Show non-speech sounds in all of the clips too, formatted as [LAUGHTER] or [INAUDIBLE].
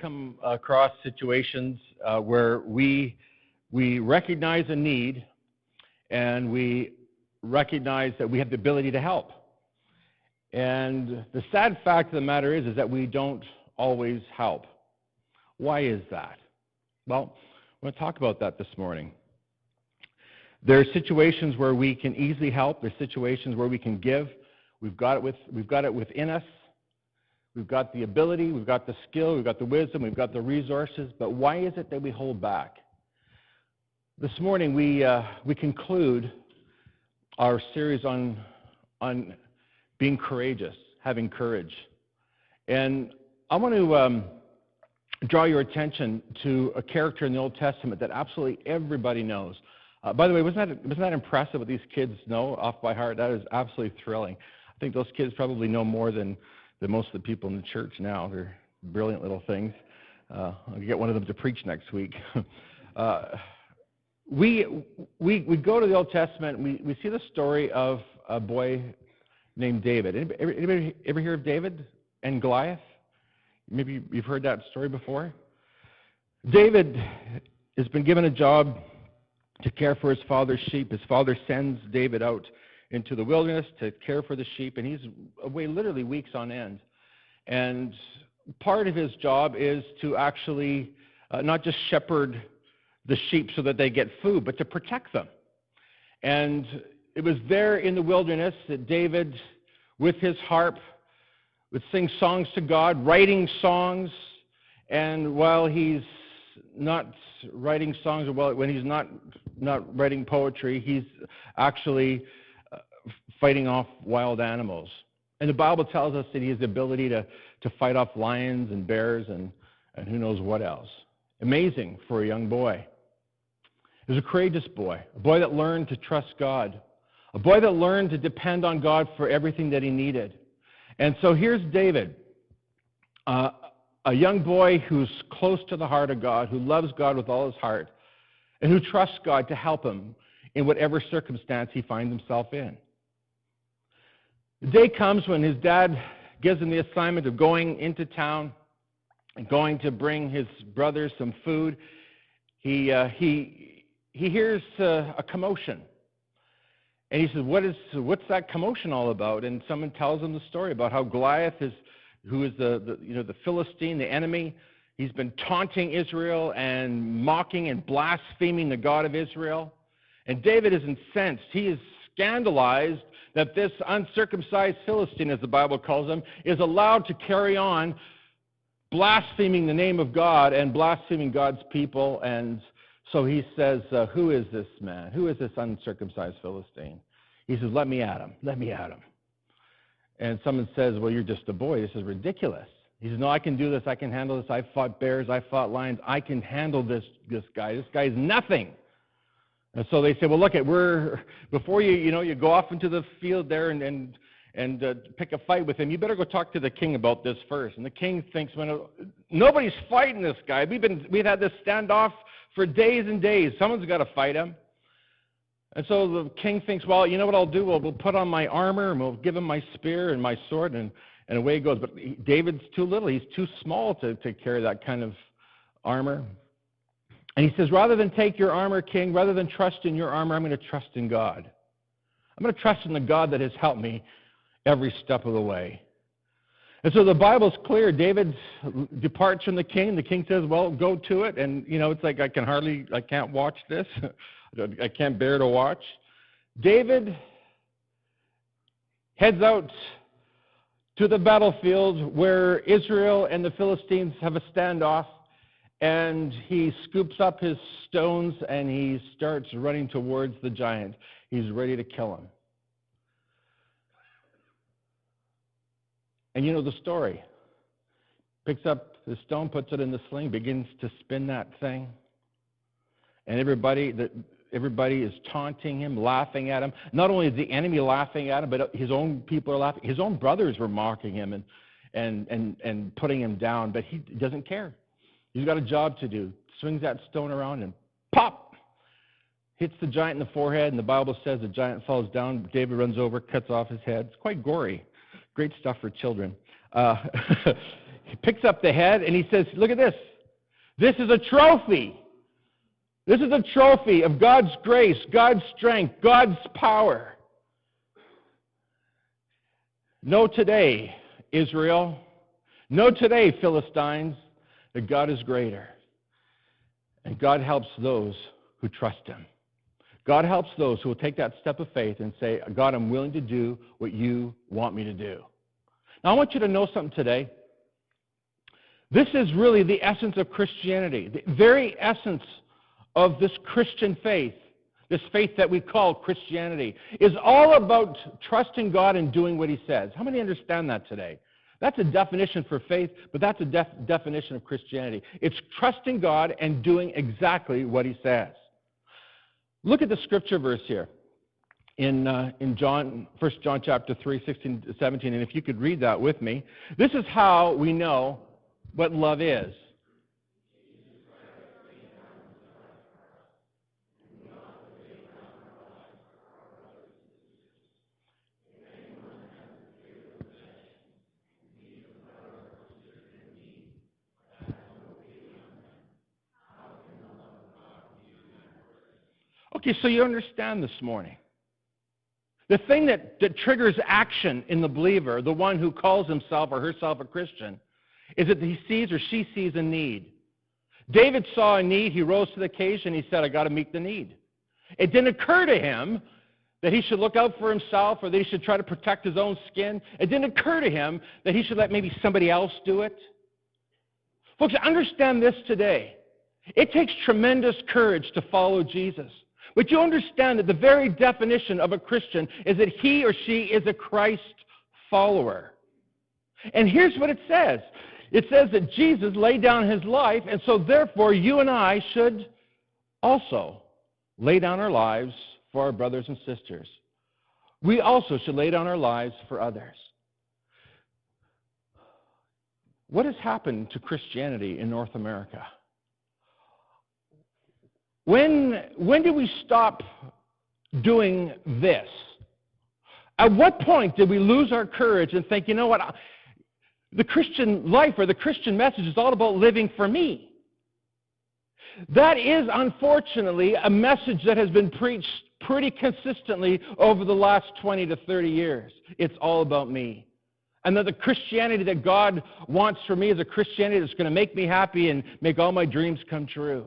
come across situations uh, where we we recognize a need and we recognize that we have the ability to help. And the sad fact of the matter is, is that we don't always help. Why is that? Well, I want to talk about that this morning. There are situations where we can easily help. There are situations where we can give. We've got it, with, we've got it within us. We've got the ability, we've got the skill, we've got the wisdom, we've got the resources, but why is it that we hold back? This morning we, uh, we conclude our series on, on being courageous, having courage. And I want to um, draw your attention to a character in the Old Testament that absolutely everybody knows. Uh, by the way, wasn't that, wasn't that impressive what these kids know off by heart? That is absolutely thrilling. I think those kids probably know more than than most of the people in the church now. They're brilliant little things. Uh, I'll get one of them to preach next week. [LAUGHS] uh, we, we, we go to the Old Testament, we, we see the story of a boy named David. Anybody, anybody ever hear of David and Goliath? Maybe you've heard that story before. David has been given a job to care for his father's sheep. His father sends David out into the wilderness to care for the sheep, and he's away literally weeks on end. And part of his job is to actually uh, not just shepherd the sheep so that they get food, but to protect them. And it was there in the wilderness that David, with his harp, would sing songs to God, writing songs, and while he's not writing songs, or well, when he's not not writing poetry, he's actually fighting off wild animals. And the Bible tells us that he has the ability to, to fight off lions and bears and, and who knows what else. Amazing for a young boy. He was a courageous boy, a boy that learned to trust God, a boy that learned to depend on God for everything that he needed. And so here's David, uh, a young boy who's close to the heart of God, who loves God with all his heart, and who trusts God to help him in whatever circumstance he finds himself in. The day comes when his dad gives him the assignment of going into town and going to bring his brothers some food. He, uh, he, he hears uh, a commotion. And he says, what is, What's that commotion all about? And someone tells him the story about how Goliath is, who is the, the, you know, the Philistine, the enemy, he's been taunting Israel and mocking and blaspheming the God of Israel. And David is incensed. He is scandalized that this uncircumcised Philistine, as the Bible calls him, is allowed to carry on blaspheming the name of God and blaspheming God's people. And so he says, uh, Who is this man? Who is this uncircumcised Philistine? He says, Let me at him. Let me at him. And someone says, Well, you're just a boy. This is ridiculous. He says, No, I can do this. I can handle this. I fought bears. I fought lions. I can handle this, this guy. This guy is nothing. And so they say, well, look, at we're before you, you know, you go off into the field there and and and uh, pick a fight with him. You better go talk to the king about this first. And the king thinks, well, nobody's fighting this guy. We've been we've had this standoff for days and days. Someone's got to fight him. And so the king thinks, well, you know what I'll do? We'll, we'll put on my armor and we'll give him my spear and my sword, and, and away he goes. But David's too little. He's too small to, to carry that kind of armor. And he says, rather than take your armor, king, rather than trust in your armor, I'm going to trust in God. I'm going to trust in the God that has helped me every step of the way. And so the Bible's clear. David departs from the king. The king says, well, go to it. And, you know, it's like I can hardly, I can't watch this. [LAUGHS] I can't bear to watch. David heads out to the battlefield where Israel and the Philistines have a standoff and he scoops up his stones and he starts running towards the giant. He's ready to kill him. And you know the story. Picks up the stone, puts it in the sling, begins to spin that thing. And everybody, the, everybody is taunting him, laughing at him. Not only is the enemy laughing at him, but his own people are laughing. His own brothers were mocking him and, and, and, and putting him down, but he doesn't care. He's got a job to do. Swings that stone around and pop! Hits the giant in the forehead, and the Bible says the giant falls down. David runs over, cuts off his head. It's quite gory. Great stuff for children. Uh, [LAUGHS] he picks up the head and he says, Look at this. This is a trophy. This is a trophy of God's grace, God's strength, God's power. Know today, Israel, know today, Philistines, that God is greater. And God helps those who trust Him. God helps those who will take that step of faith and say, God, I'm willing to do what you want me to do. Now, I want you to know something today. This is really the essence of Christianity, the very essence of this Christian faith, this faith that we call Christianity, is all about trusting God and doing what He says. How many understand that today? That's a definition for faith, but that's a def- definition of Christianity. It's trusting God and doing exactly what He says. Look at the scripture verse here in, uh, in John, 1 John chapter 3, 16 to 17. And if you could read that with me. This is how we know what love is. Okay, so you understand this morning. The thing that, that triggers action in the believer, the one who calls himself or herself a Christian, is that he sees or she sees a need. David saw a need, he rose to the occasion, he said, I got to meet the need. It didn't occur to him that he should look out for himself or that he should try to protect his own skin. It didn't occur to him that he should let maybe somebody else do it. Folks, understand this today. It takes tremendous courage to follow Jesus. But you understand that the very definition of a Christian is that he or she is a Christ follower. And here's what it says it says that Jesus laid down his life, and so therefore you and I should also lay down our lives for our brothers and sisters. We also should lay down our lives for others. What has happened to Christianity in North America? When, when did we stop doing this? At what point did we lose our courage and think, you know what, the Christian life or the Christian message is all about living for me? That is, unfortunately, a message that has been preached pretty consistently over the last 20 to 30 years. It's all about me. And that the Christianity that God wants for me is a Christianity that's going to make me happy and make all my dreams come true.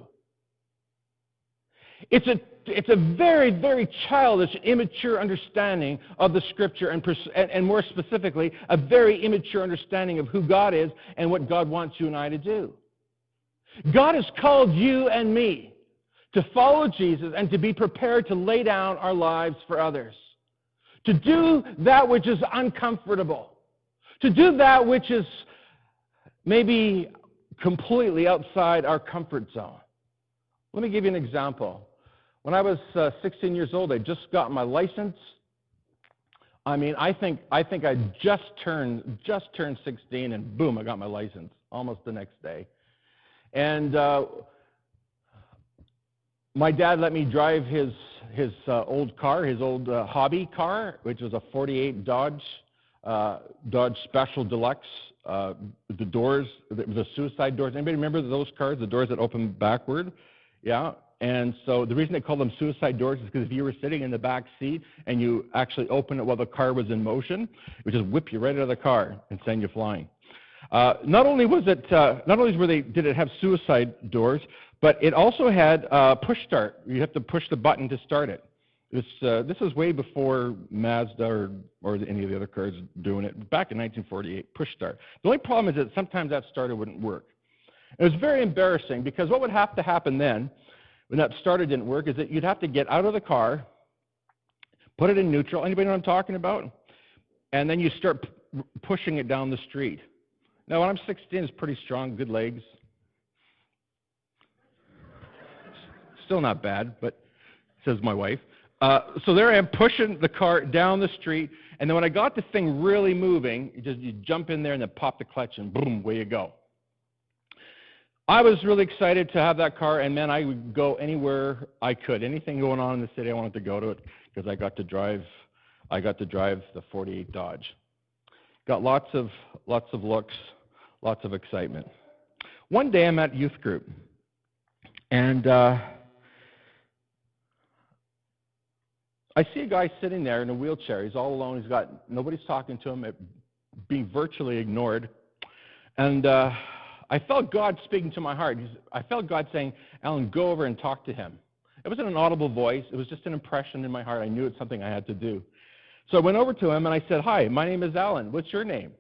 It's a, it's a very, very childish, immature understanding of the Scripture, and, and more specifically, a very immature understanding of who God is and what God wants you and I to do. God has called you and me to follow Jesus and to be prepared to lay down our lives for others, to do that which is uncomfortable, to do that which is maybe completely outside our comfort zone. Let me give you an example. When I was uh, 16 years old, I just got my license. I mean, I think I think I just turned just turned 16, and boom, I got my license almost the next day. And uh, my dad let me drive his his uh, old car, his old uh, hobby car, which was a 48 Dodge uh, Dodge Special Deluxe. Uh, the doors, the suicide doors. Anybody remember those cars? The doors that open backward. Yeah, and so the reason they call them suicide doors is because if you were sitting in the back seat and you actually open it while the car was in motion, it would just whip you right out of the car and send you flying. Uh, not only was it, uh, not only were they, did it have suicide doors, but it also had uh, push start. You have to push the button to start it. This, uh, this is way before Mazda or, or any of the other cars doing it. Back in 1948, push start. The only problem is that sometimes that starter wouldn't work. It was very embarrassing because what would have to happen then when that starter didn't work is that you'd have to get out of the car, put it in neutral. Anybody know what I'm talking about? And then you start p- pushing it down the street. Now, when I'm 16, it's pretty strong, good legs. Still not bad, but says my wife. Uh, so there I am pushing the car down the street, and then when I got the thing really moving, you just you jump in there and then pop the clutch, and boom, away you go. I was really excited to have that car, and man, I would go anywhere I could. Anything going on in the city, I wanted to go to it because I got to drive. I got to drive the 48 Dodge. Got lots of lots of looks, lots of excitement. One day I'm at youth group, and uh, I see a guy sitting there in a wheelchair. He's all alone. He's got nobody's talking to him, being virtually ignored. And uh, I felt God speaking to my heart. I felt God saying, Alan, go over and talk to him. It wasn't an audible voice, it was just an impression in my heart. I knew it's something I had to do. So I went over to him and I said, Hi, my name is Alan. What's your name?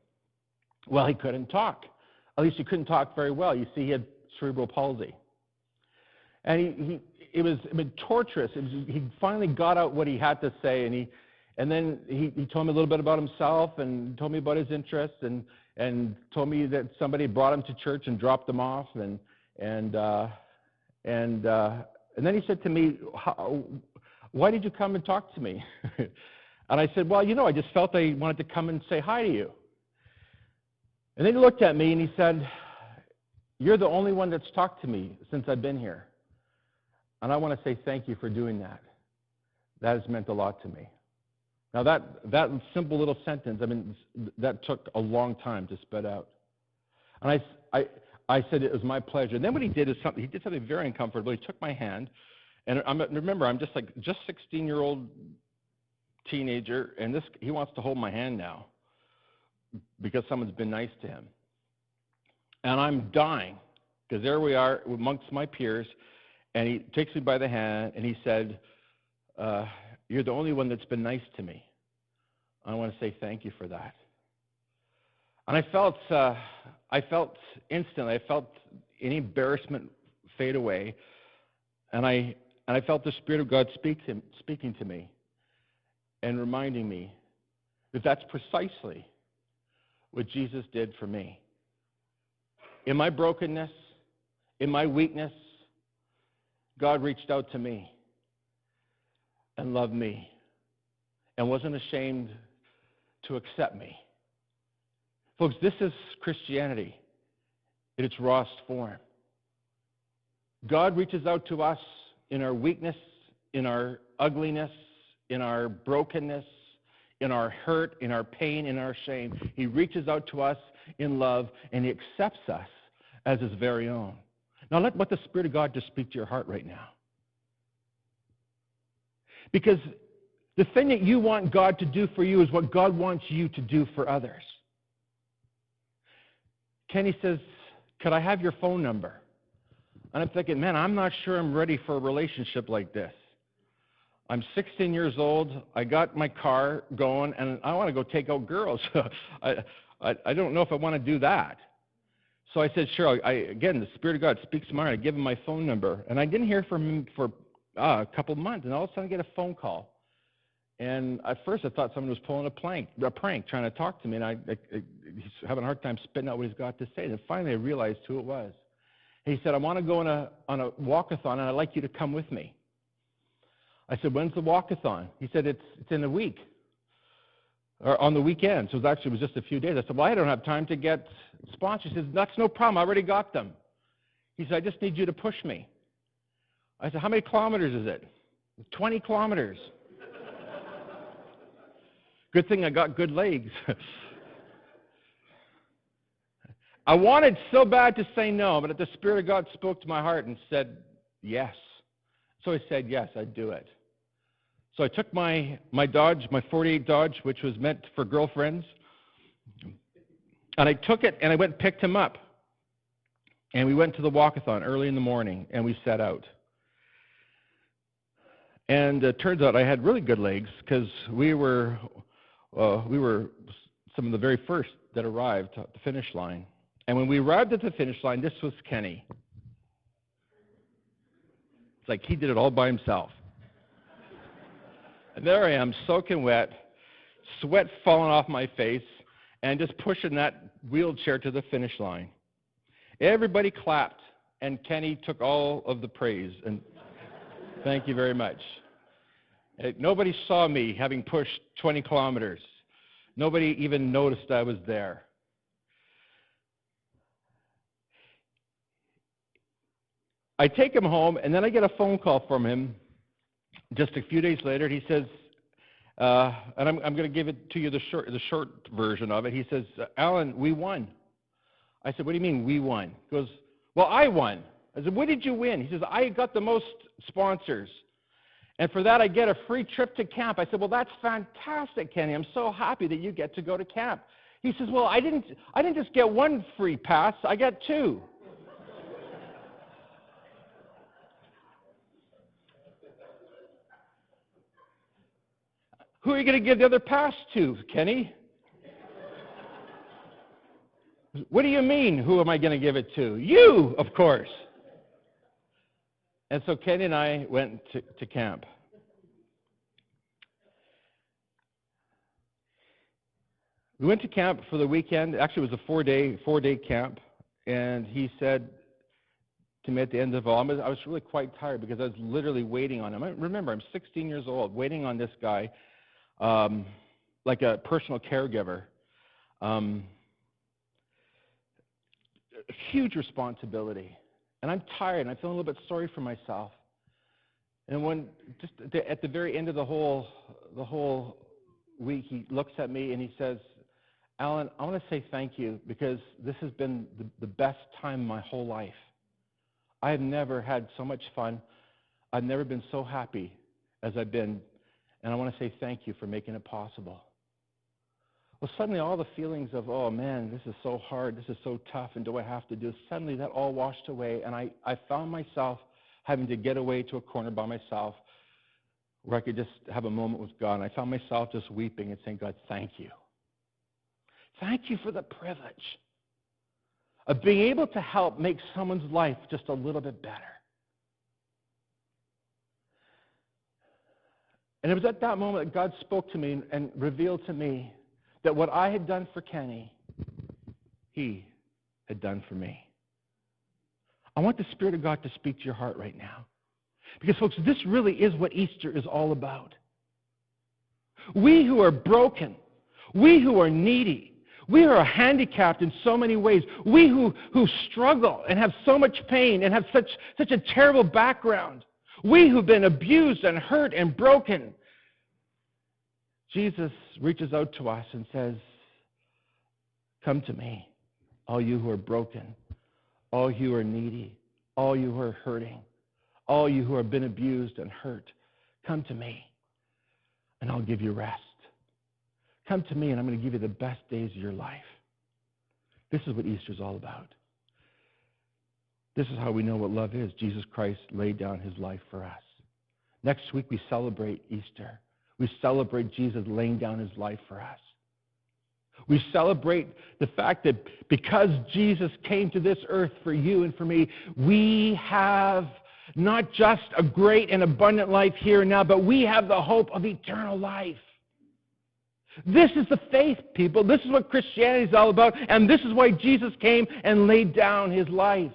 Well, he couldn't talk. At least he couldn't talk very well. You see, he had cerebral palsy. And he, he it was, it was torturous. Was, he finally got out what he had to say, and he, and then he, he told me a little bit about himself and told me about his interests and, and told me that somebody brought him to church and dropped him off and, and, uh, and, uh, and then he said to me, why did you come and talk to me? [LAUGHS] and I said, well, you know, I just felt I wanted to come and say hi to you. And then he looked at me and he said, you're the only one that's talked to me since I've been here. And I want to say thank you for doing that. That has meant a lot to me. Now, that, that simple little sentence, I mean, that took a long time to spit out. And I, I, I said it was my pleasure. And then what he did is something, he did something very uncomfortable. He took my hand, and I'm, remember, I'm just like, just 16 year old teenager, and this, he wants to hold my hand now because someone's been nice to him. And I'm dying because there we are amongst my peers, and he takes me by the hand and he said, uh, You're the only one that's been nice to me. I want to say thank you for that. And I felt, uh, I felt instantly, I felt any embarrassment fade away, and I, and I felt the Spirit of God speak to, speaking to me and reminding me that that's precisely what Jesus did for me. In my brokenness, in my weakness, God reached out to me and loved me and wasn't ashamed to accept me. Folks, this is Christianity in its rawest form. God reaches out to us in our weakness, in our ugliness, in our brokenness, in our hurt, in our pain, in our shame. He reaches out to us in love and He accepts us as His very own. Now, let what the Spirit of God just speak to your heart right now. Because the thing that you want God to do for you is what God wants you to do for others. Kenny says, Could I have your phone number? And I'm thinking, man, I'm not sure I'm ready for a relationship like this. I'm 16 years old. I got my car going, and I want to go take out girls. [LAUGHS] I, I, I don't know if I want to do that. So I said, sure. I, again, the Spirit of God speaks to my heart. I give him my phone number. And I didn't hear from him for uh, a couple months. And all of a sudden, I get a phone call. And at first, I thought someone was pulling a, plank, a prank, trying to talk to me. And I, I, I, he's having a hard time spitting out what he's got to say. And finally, I realized who it was. He said, I want to go on a, on a walkathon, and I'd like you to come with me. I said, when's the walkathon? He said, it's, it's in a week or on the weekend. So it was actually it was just a few days. I said, well, I don't have time to get sponsors. He says, that's no problem. I already got them. He said, I just need you to push me. I said, how many kilometers is it? 20 kilometers. good thing I got good legs. I wanted so bad to say no, but the Spirit of God spoke to my heart and said yes. So I said yes, I'd do it. So I took my, my Dodge, my 48 Dodge, which was meant for girlfriends, and I took it and I went and picked him up. And we went to the walkathon early in the morning and we set out. And it turns out I had really good legs because we were, uh, we were some of the very first that arrived at the finish line. And when we arrived at the finish line, this was Kenny. It's like he did it all by himself. And there I am, soaking wet, sweat falling off my face, and just pushing that wheelchair to the finish line. Everybody clapped, and Kenny took all of the praise. And thank you very much. Nobody saw me having pushed 20 kilometers. Nobody even noticed I was there. I take him home, and then I get a phone call from him just a few days later, he says, uh, and I'm, I'm going to give it to you the short, the short version of it. He says, Alan, we won. I said, What do you mean we won? He goes, Well, I won. I said, What did you win? He says, I got the most sponsors. And for that, I get a free trip to camp. I said, Well, that's fantastic, Kenny. I'm so happy that you get to go to camp. He says, Well, I didn't, I didn't just get one free pass, I got two. [LAUGHS] Who are you going to give the other pass to, Kenny? What do you mean, who am I going to give it to? You, of course. And so Kenny and I went to, to camp. We went to camp for the weekend. Actually, it was a four day, four day camp. And he said to me at the end of all, I was really quite tired because I was literally waiting on him. I remember, I'm 16 years old, waiting on this guy um, like a personal caregiver. Um, huge responsibility. And I'm tired and I'm feeling a little bit sorry for myself. And when just at the very end of the whole the whole week, he looks at me and he says, "Alan, I want to say thank you because this has been the, the best time of my whole life. I have never had so much fun. I've never been so happy as I've been, and I want to say thank you for making it possible." Well, suddenly all the feelings of, oh man, this is so hard, this is so tough, and do I have to do Suddenly that all washed away, and I, I found myself having to get away to a corner by myself where I could just have a moment with God. And I found myself just weeping and saying, God, thank you. Thank you for the privilege of being able to help make someone's life just a little bit better. And it was at that moment that God spoke to me and revealed to me that what I had done for Kenny, he had done for me. I want the Spirit of God to speak to your heart right now. Because, folks, this really is what Easter is all about. We who are broken, we who are needy, we who are handicapped in so many ways, we who, who struggle and have so much pain and have such, such a terrible background, we who've been abused and hurt and broken, Jesus reaches out to us and says, Come to me, all you who are broken, all you who are needy, all you who are hurting, all you who have been abused and hurt. Come to me, and I'll give you rest. Come to me, and I'm going to give you the best days of your life. This is what Easter is all about. This is how we know what love is. Jesus Christ laid down his life for us. Next week, we celebrate Easter. We celebrate Jesus laying down his life for us. We celebrate the fact that because Jesus came to this earth for you and for me, we have not just a great and abundant life here and now, but we have the hope of eternal life. This is the faith, people. This is what Christianity is all about, and this is why Jesus came and laid down his life.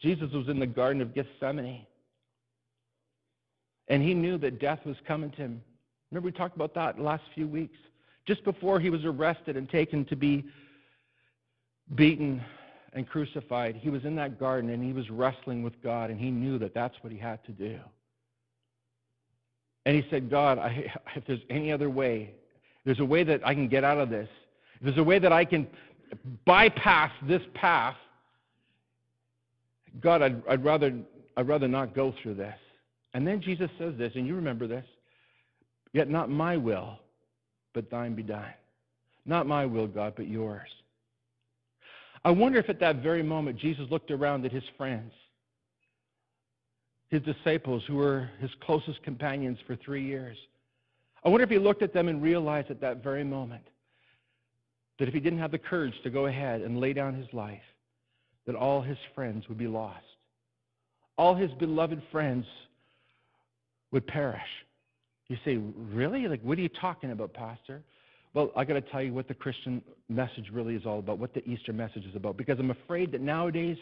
Jesus was in the Garden of Gethsemane. And he knew that death was coming to him. Remember, we talked about that last few weeks. Just before he was arrested and taken to be beaten and crucified, he was in that garden and he was wrestling with God, and he knew that that's what he had to do. And he said, God, I, [LAUGHS] if there's any other way, there's a way that I can get out of this, if there's a way that I can bypass this path, God, I'd, I'd, rather, I'd rather not go through this. And then Jesus says this, and you remember this Yet not my will, but thine be done. Not my will, God, but yours. I wonder if at that very moment Jesus looked around at his friends, his disciples who were his closest companions for three years. I wonder if he looked at them and realized at that very moment that if he didn't have the courage to go ahead and lay down his life, that all his friends would be lost. All his beloved friends would perish. You say, really? Like, what are you talking about, Pastor? Well, I got to tell you what the Christian message really is all about, what the Easter message is about, because I'm afraid that nowadays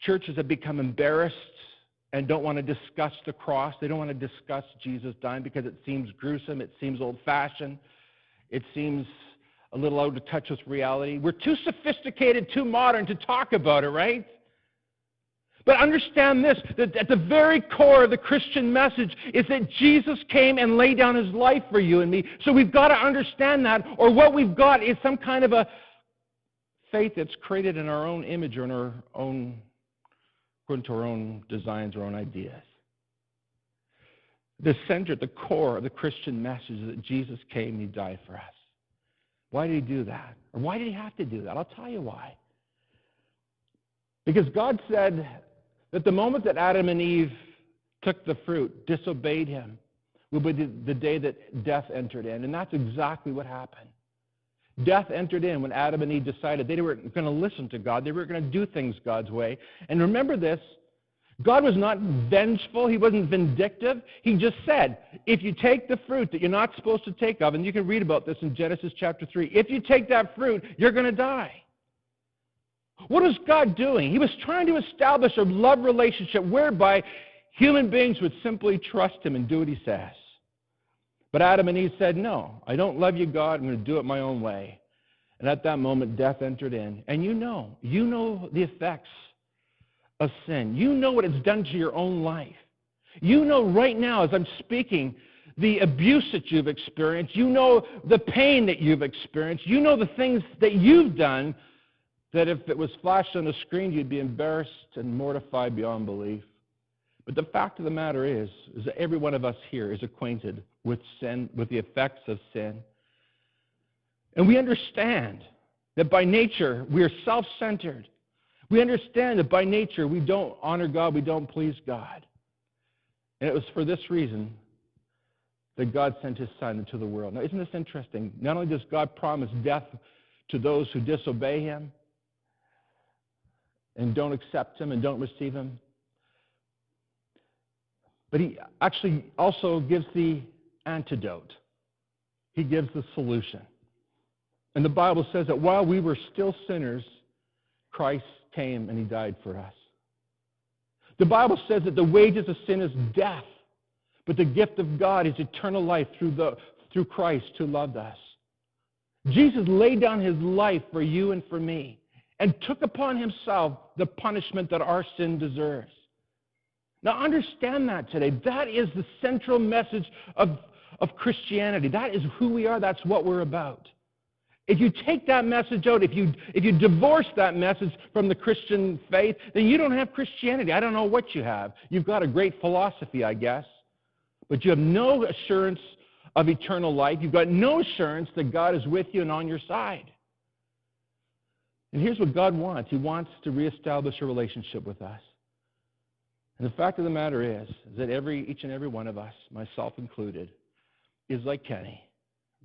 churches have become embarrassed and don't want to discuss the cross. They don't want to discuss Jesus dying because it seems gruesome, it seems old fashioned, it seems a little out of touch with reality. We're too sophisticated, too modern to talk about it, right? But understand this that at the very core of the Christian message is that Jesus came and laid down his life for you and me. So we've got to understand that, or what we've got is some kind of a faith that's created in our own image or in our own, according to our own designs, our own ideas. The center, the core of the Christian message is that Jesus came, and He died for us. Why did He do that? Or why did He have to do that? I'll tell you why. Because God said that the moment that Adam and Eve took the fruit, disobeyed Him, will be the, day that death entered in. And that's exactly what happened. Death entered in when Adam and Eve decided they weren't going to listen to God. They were going to do things God's way. And remember this God was not vengeful, He wasn't vindictive. He just said, if you take the fruit that you're not supposed to take of, and you can read about this in Genesis chapter 3, if you take that fruit, you're going to die. What was God doing? He was trying to establish a love relationship whereby human beings would simply trust Him and do what He says. But Adam and Eve said, No, I don't love you, God. I'm going to do it my own way. And at that moment, death entered in. And you know, you know the effects of sin. You know what it's done to your own life. You know right now, as I'm speaking, the abuse that you've experienced. You know the pain that you've experienced. You know the things that you've done that if it was flashed on the screen, you'd be embarrassed and mortified beyond belief. But the fact of the matter is, is that every one of us here is acquainted with sin, with the effects of sin. And we understand that by nature we are self centered. We understand that by nature we don't honor God, we don't please God. And it was for this reason that God sent his Son into the world. Now, isn't this interesting? Not only does God promise death to those who disobey him and don't accept him and don't receive him, but he actually also gives the antidote. He gives the solution. And the Bible says that while we were still sinners, Christ came and he died for us. The Bible says that the wages of sin is death, but the gift of God is eternal life through, the, through Christ who loved us. Jesus laid down his life for you and for me and took upon himself the punishment that our sin deserves. Now, understand that today. That is the central message of, of Christianity. That is who we are. That's what we're about. If you take that message out, if you, if you divorce that message from the Christian faith, then you don't have Christianity. I don't know what you have. You've got a great philosophy, I guess, but you have no assurance of eternal life. You've got no assurance that God is with you and on your side. And here's what God wants He wants to reestablish a relationship with us. And the fact of the matter is, is that every, each and every one of us, myself included, is like Kenny,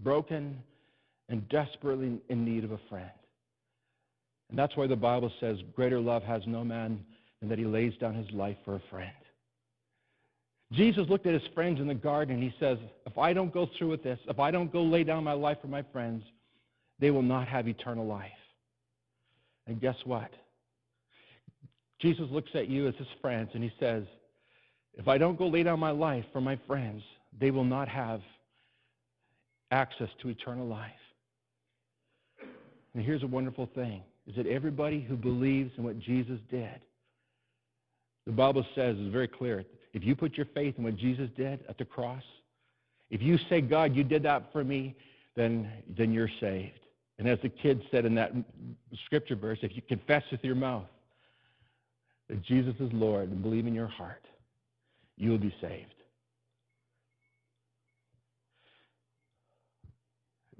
broken and desperately in need of a friend. And that's why the Bible says, Greater love has no man than that he lays down his life for a friend. Jesus looked at his friends in the garden and he says, If I don't go through with this, if I don't go lay down my life for my friends, they will not have eternal life. And guess what? Jesus looks at you as his friends and he says, If I don't go lay down my life for my friends, they will not have access to eternal life. And here's a wonderful thing is that everybody who believes in what Jesus did, the Bible says is very clear. If you put your faith in what Jesus did at the cross, if you say, God, you did that for me, then, then you're saved. And as the kid said in that scripture verse, if you confess with your mouth that Jesus is Lord and believe in your heart, you will be saved.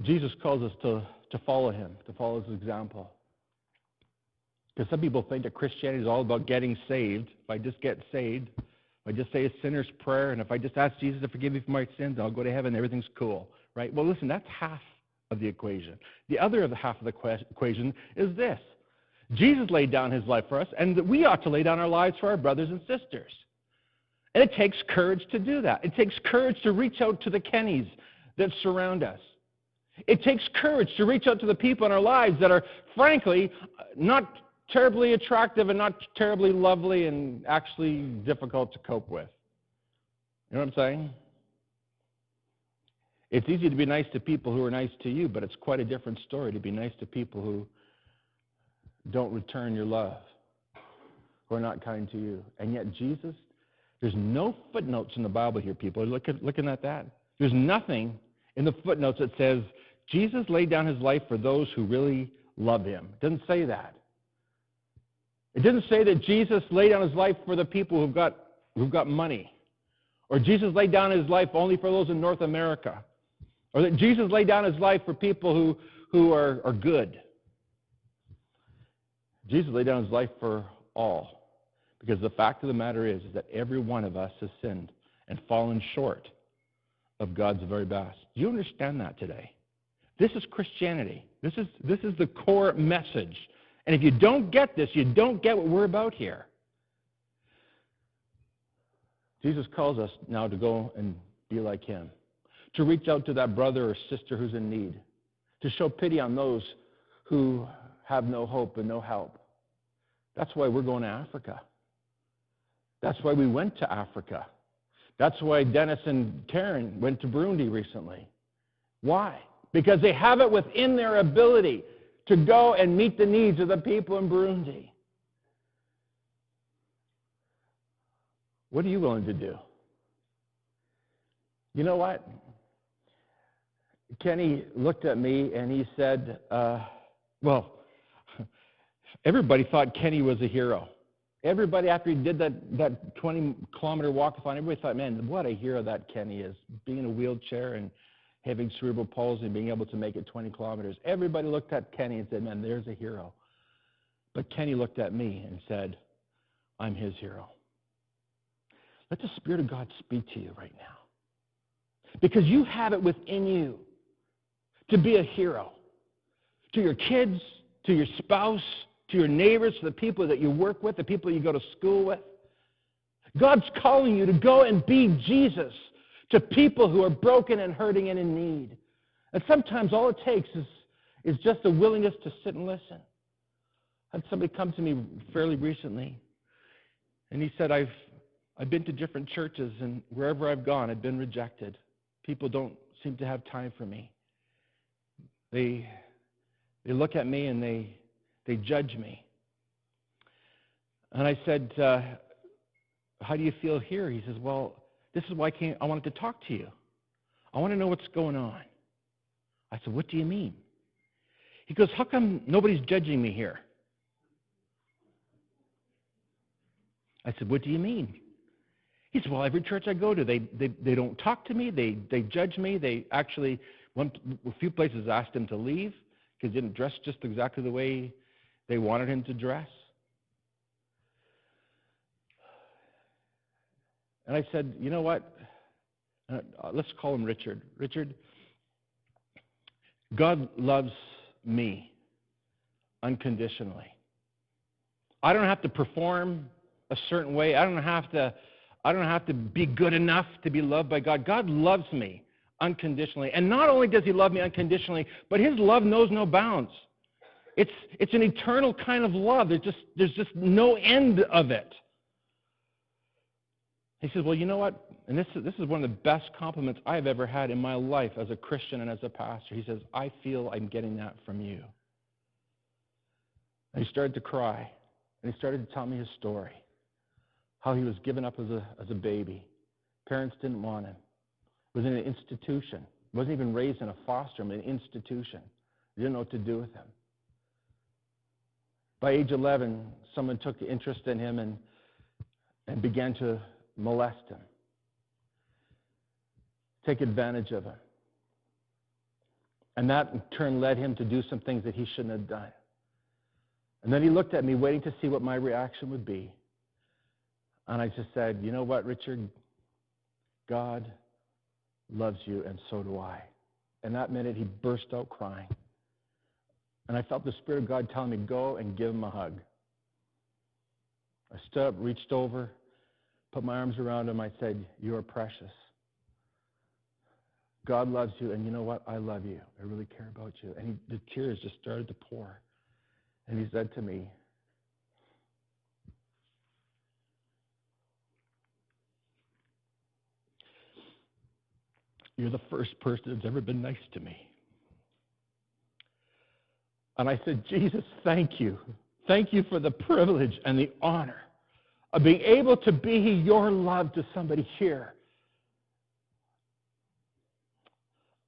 Jesus calls us to, to follow him, to follow his example. Because some people think that Christianity is all about getting saved. If I just get saved, if I just say a sinner's prayer, and if I just ask Jesus to forgive me for my sins, I'll go to heaven, everything's cool. Right? Well, listen, that's half of the equation. The other half of the equation is this Jesus laid down his life for us, and we ought to lay down our lives for our brothers and sisters. And it takes courage to do that. It takes courage to reach out to the Kennys that surround us. It takes courage to reach out to the people in our lives that are, frankly, not terribly attractive and not terribly lovely and actually difficult to cope with. You know what I'm saying? It's easy to be nice to people who are nice to you, but it's quite a different story to be nice to people who don't return your love, who are not kind to you. And yet, Jesus, there's no footnotes in the Bible here, people. Look at, looking at that. There's nothing in the footnotes that says Jesus laid down his life for those who really love him. It doesn't say that. It doesn't say that Jesus laid down his life for the people who've got, who've got money. Or Jesus laid down his life only for those in North America. Or that Jesus laid down his life for people who, who are, are good. Jesus laid down his life for all. Because the fact of the matter is, is that every one of us has sinned and fallen short of God's very best. Do you understand that today? This is Christianity. This is, this is the core message. And if you don't get this, you don't get what we're about here. Jesus calls us now to go and be like him, to reach out to that brother or sister who's in need, to show pity on those who have no hope and no help. That's why we're going to Africa. That's why we went to Africa. That's why Dennis and Karen went to Burundi recently. Why? Because they have it within their ability to go and meet the needs of the people in Burundi. What are you willing to do? You know what? Kenny looked at me and he said, uh, Well, [LAUGHS] everybody thought Kenny was a hero. Everybody, after he did that, that 20 kilometer walkathon, everybody thought, man, what a hero that Kenny is. Being in a wheelchair and having cerebral palsy and being able to make it 20 kilometers. Everybody looked at Kenny and said, man, there's a hero. But Kenny looked at me and said, I'm his hero. Let the Spirit of God speak to you right now. Because you have it within you to be a hero to your kids, to your spouse, to your neighbors, to the people that you work with, the people you go to school with. God's calling you to go and be Jesus to people who are broken and hurting and in need. And sometimes all it takes is, is just a willingness to sit and listen. I had somebody come to me fairly recently, and he said, I've, I've been to different churches, and wherever I've gone, I've been rejected. People don't seem to have time for me. They, they look at me and they, they judge me. And I said, uh, How do you feel here? He says, Well, this is why I, came, I wanted to talk to you. I want to know what's going on. I said, What do you mean? He goes, How come nobody's judging me here? I said, What do you mean? He said, Well, every church I go to, they, they, they don't talk to me, they, they judge me. They actually, one, a few places asked him to leave because he didn't dress just exactly the way they wanted him to dress. And I said, You know what? Uh, let's call him Richard. Richard, God loves me unconditionally. I don't have to perform a certain way. I don't have to I don't have to be good enough to be loved by God. God loves me unconditionally. And not only does he love me unconditionally, but his love knows no bounds. It's, it's an eternal kind of love. There's just, there's just no end of it. He says, Well, you know what? And this, this is one of the best compliments I've ever had in my life as a Christian and as a pastor. He says, I feel I'm getting that from you. And he started to cry. And he started to tell me his story how he was given up as a, as a baby. Parents didn't want him. Was in an institution. Wasn't even raised in a foster home, an institution. Didn't know what to do with him. By age 11, someone took interest in him and, and began to molest him, take advantage of him. And that in turn led him to do some things that he shouldn't have done. And then he looked at me, waiting to see what my reaction would be. And I just said, You know what, Richard? God loves you, and so do I. And that minute, he burst out crying. And I felt the Spirit of God telling me, Go and give him a hug. I stood up, reached over, put my arms around him. I said, You are precious. God loves you, and you know what? I love you. I really care about you. And he, the tears just started to pour. And he said to me, You're the first person that's ever been nice to me. And I said, Jesus, thank you. Thank you for the privilege and the honor of being able to be your love to somebody here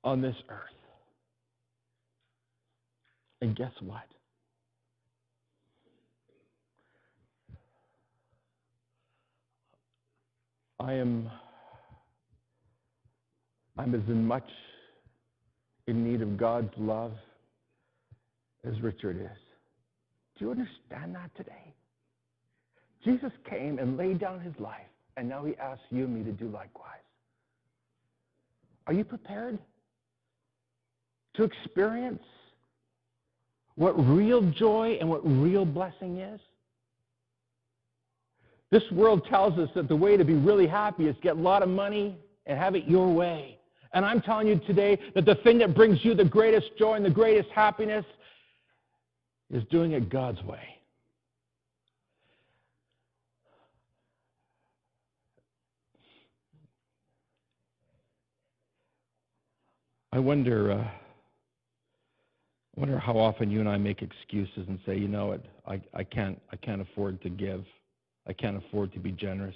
on this earth. And guess what? I am I'm as much in need of God's love as Richard is. Do you understand that today? Jesus came and laid down his life, and now he asks you and me to do likewise. Are you prepared to experience what real joy and what real blessing is? This world tells us that the way to be really happy is get a lot of money and have it your way. And I'm telling you today that the thing that brings you the greatest joy and the greatest happiness is doing it God's way. I wonder, uh, wonder how often you and I make excuses and say, you know what, I, I can't, I can't afford to give. I can't afford to be generous.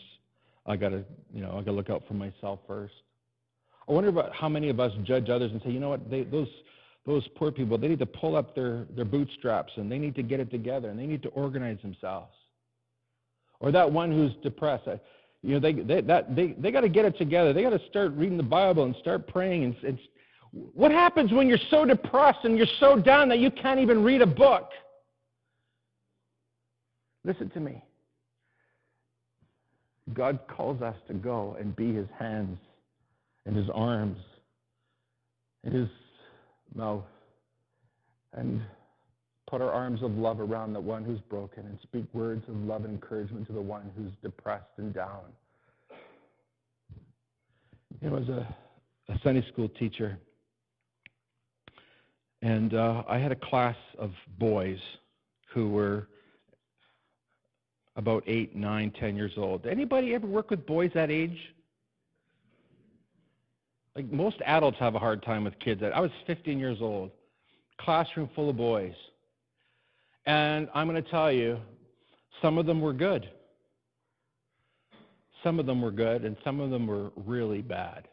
I got to, you know, I got to look out for myself first. I wonder about how many of us judge others and say, you know what, they, those, those poor people, they need to pull up their, their bootstraps and they need to get it together and they need to organize themselves. Or that one who's depressed, uh, you know, they, they, that, they, they got to get it together. They got to start reading the Bible and start praying. And, and what happens when you're so depressed and you're so down that you can't even read a book? Listen to me. God calls us to go and be his hands and his arms and his mouth and put our arms of love around the one who's broken and speak words of love and encouragement to the one who's depressed and down. You know, as a, a Sunday school teacher, and uh, I had a class of boys who were about eight, nine, ten years old. Anybody ever work with boys that age? Like most adults have a hard time with kids. I was 15 years old, classroom full of boys. And I'm going to tell you, some of them were good. Some of them were good, and some of them were really bad.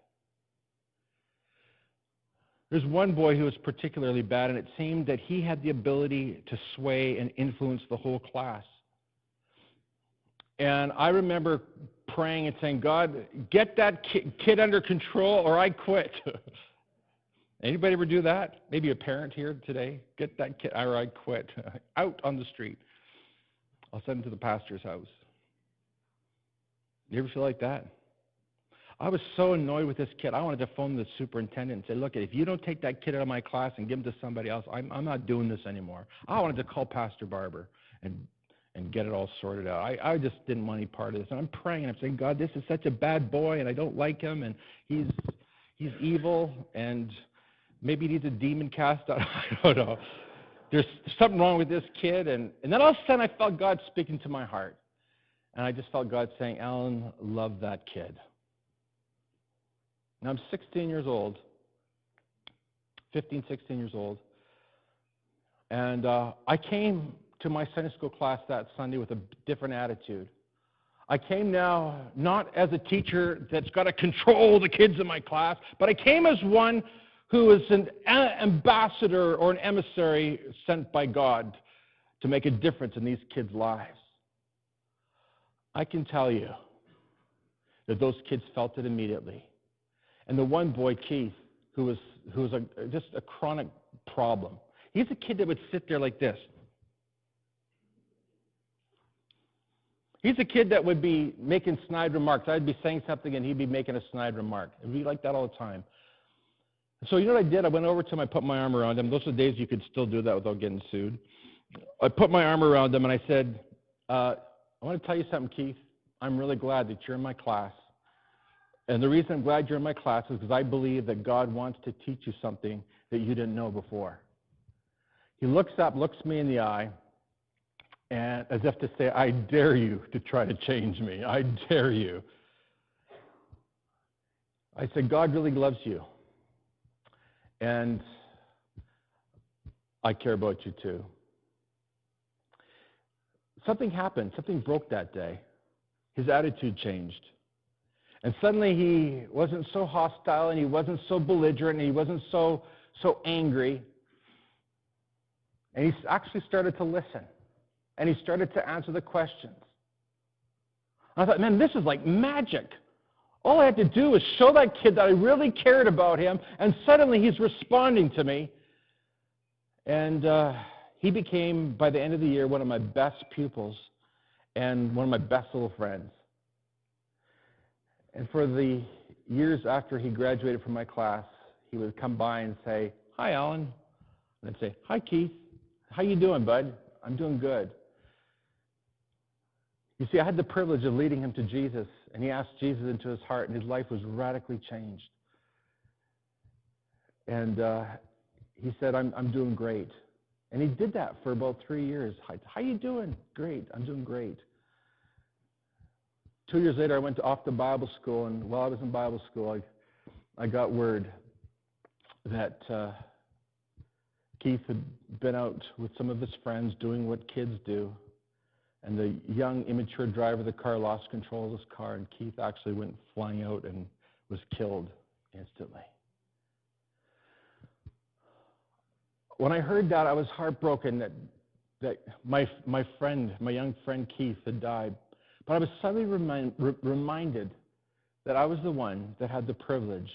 There's one boy who was particularly bad, and it seemed that he had the ability to sway and influence the whole class. And I remember praying and saying, God, get that kid under control or I quit. [LAUGHS] Anybody ever do that? Maybe a parent here today? Get that kid or I quit. [LAUGHS] Out on the street. I'll send him to the pastor's house. You ever feel like that? I was so annoyed with this kid. I wanted to phone the superintendent and say, look, if you don't take that kid out of my class and give him to somebody else, I'm, I'm not doing this anymore. I wanted to call Pastor Barber and and get it all sorted out. I, I just didn't want any part of this. And I'm praying and I'm saying, God, this is such a bad boy and I don't like him and he's he's evil and maybe he needs a demon cast out. [LAUGHS] I don't know. There's something wrong with this kid. And, and then all of a sudden I felt God speaking to my heart. And I just felt God saying, Alan, love that kid. Now I'm 16 years old, 15, 16 years old. And uh, I came to my Sunday school class that Sunday with a different attitude. I came now not as a teacher that's got to control the kids in my class, but I came as one who is an ambassador or an emissary sent by God to make a difference in these kids' lives. I can tell you that those kids felt it immediately. And the one boy, Keith, who was, who was a, just a chronic problem, he's a kid that would sit there like this. He's a kid that would be making snide remarks. I'd be saying something and he'd be making a snide remark. It'd be like that all the time. So you know what I did? I went over to him, I put my arm around him. Those are days you could still do that without getting sued. I put my arm around him and I said, uh, I want to tell you something, Keith. I'm really glad that you're in my class. And the reason I'm glad you're in my class is because I believe that God wants to teach you something that you didn't know before. He looks up, looks me in the eye, and as if to say, I dare you to try to change me. I dare you. I said, God really loves you. And I care about you too. Something happened. Something broke that day. His attitude changed. And suddenly he wasn't so hostile and he wasn't so belligerent and he wasn't so, so angry. And he actually started to listen. And he started to answer the questions. I thought, man, this is like magic. All I had to do was show that kid that I really cared about him, and suddenly he's responding to me. And uh, he became, by the end of the year, one of my best pupils and one of my best little friends. And for the years after he graduated from my class, he would come by and say, "Hi, Alan," and I'd say, "Hi, Keith. How you doing, bud? I'm doing good." You see, I had the privilege of leading him to Jesus, and he asked Jesus into his heart, and his life was radically changed. And uh, he said, I'm, I'm doing great. And he did that for about three years. How, how you doing? Great. I'm doing great. Two years later, I went to, off to Bible school, and while I was in Bible school, I, I got word that uh, Keith had been out with some of his friends doing what kids do. And the young, immature driver of the car lost control of his car, and Keith actually went flying out and was killed instantly. When I heard that, I was heartbroken that, that my, my friend, my young friend Keith, had died. But I was suddenly remind, re- reminded that I was the one that had the privilege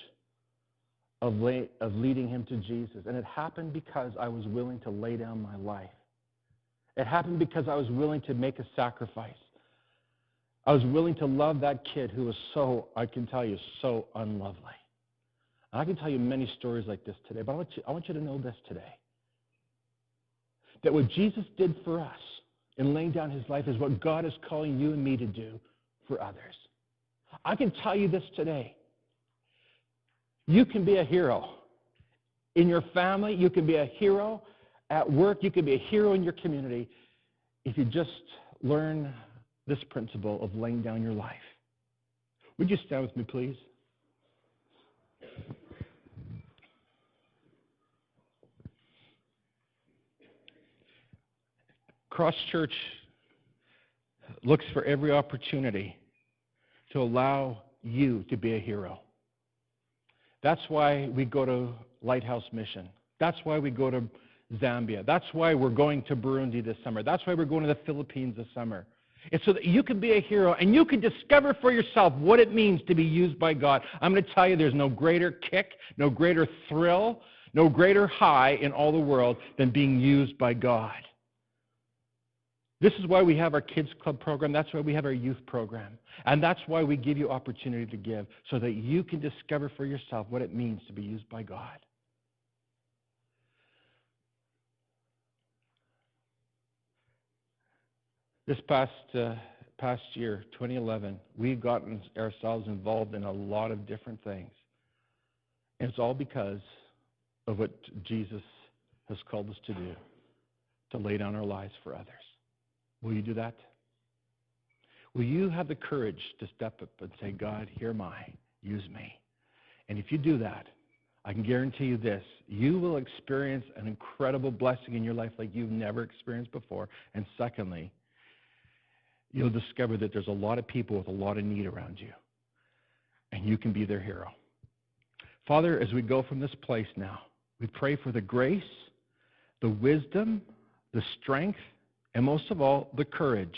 of, lay, of leading him to Jesus. And it happened because I was willing to lay down my life. It happened because I was willing to make a sacrifice. I was willing to love that kid who was so, I can tell you, so unlovely. And I can tell you many stories like this today, but I want you, I want you to know this today. That what Jesus did for us in laying down his life is what God is calling you and me to do for others. I can tell you this today. You can be a hero in your family, you can be a hero at work, you can be a hero in your community if you just learn this principle of laying down your life. Would you stand with me, please? Cross Church looks for every opportunity to allow you to be a hero. That's why we go to Lighthouse Mission. That's why we go to Zambia. That's why we're going to Burundi this summer. That's why we're going to the Philippines this summer. It's so that you can be a hero and you can discover for yourself what it means to be used by God. I'm going to tell you there's no greater kick, no greater thrill, no greater high in all the world than being used by God. This is why we have our kids club program. That's why we have our youth program. And that's why we give you opportunity to give so that you can discover for yourself what it means to be used by God. This past uh, past year, 2011, we've gotten ourselves involved in a lot of different things. And it's all because of what Jesus has called us to do, to lay down our lives for others. Will you do that? Will you have the courage to step up and say, God, here am use me? And if you do that, I can guarantee you this you will experience an incredible blessing in your life like you've never experienced before. And secondly, you'll discover that there's a lot of people with a lot of need around you, and you can be their hero. Father, as we go from this place now, we pray for the grace, the wisdom, the strength, and most of all, the courage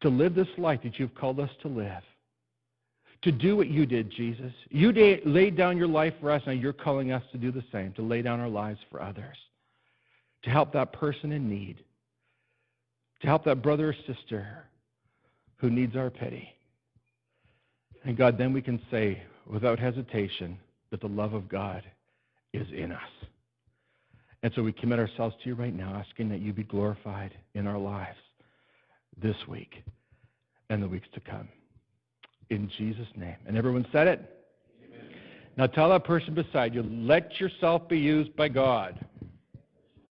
to live this life that you've called us to live. To do what you did, Jesus. You laid down your life for us, now you're calling us to do the same, to lay down our lives for others, to help that person in need, to help that brother or sister who needs our pity. And God, then we can say without hesitation that the love of God is in us. And so we commit ourselves to you right now, asking that you be glorified in our lives this week and the weeks to come. In Jesus' name. And everyone said it? Amen. Now tell that person beside you, let yourself be used by God.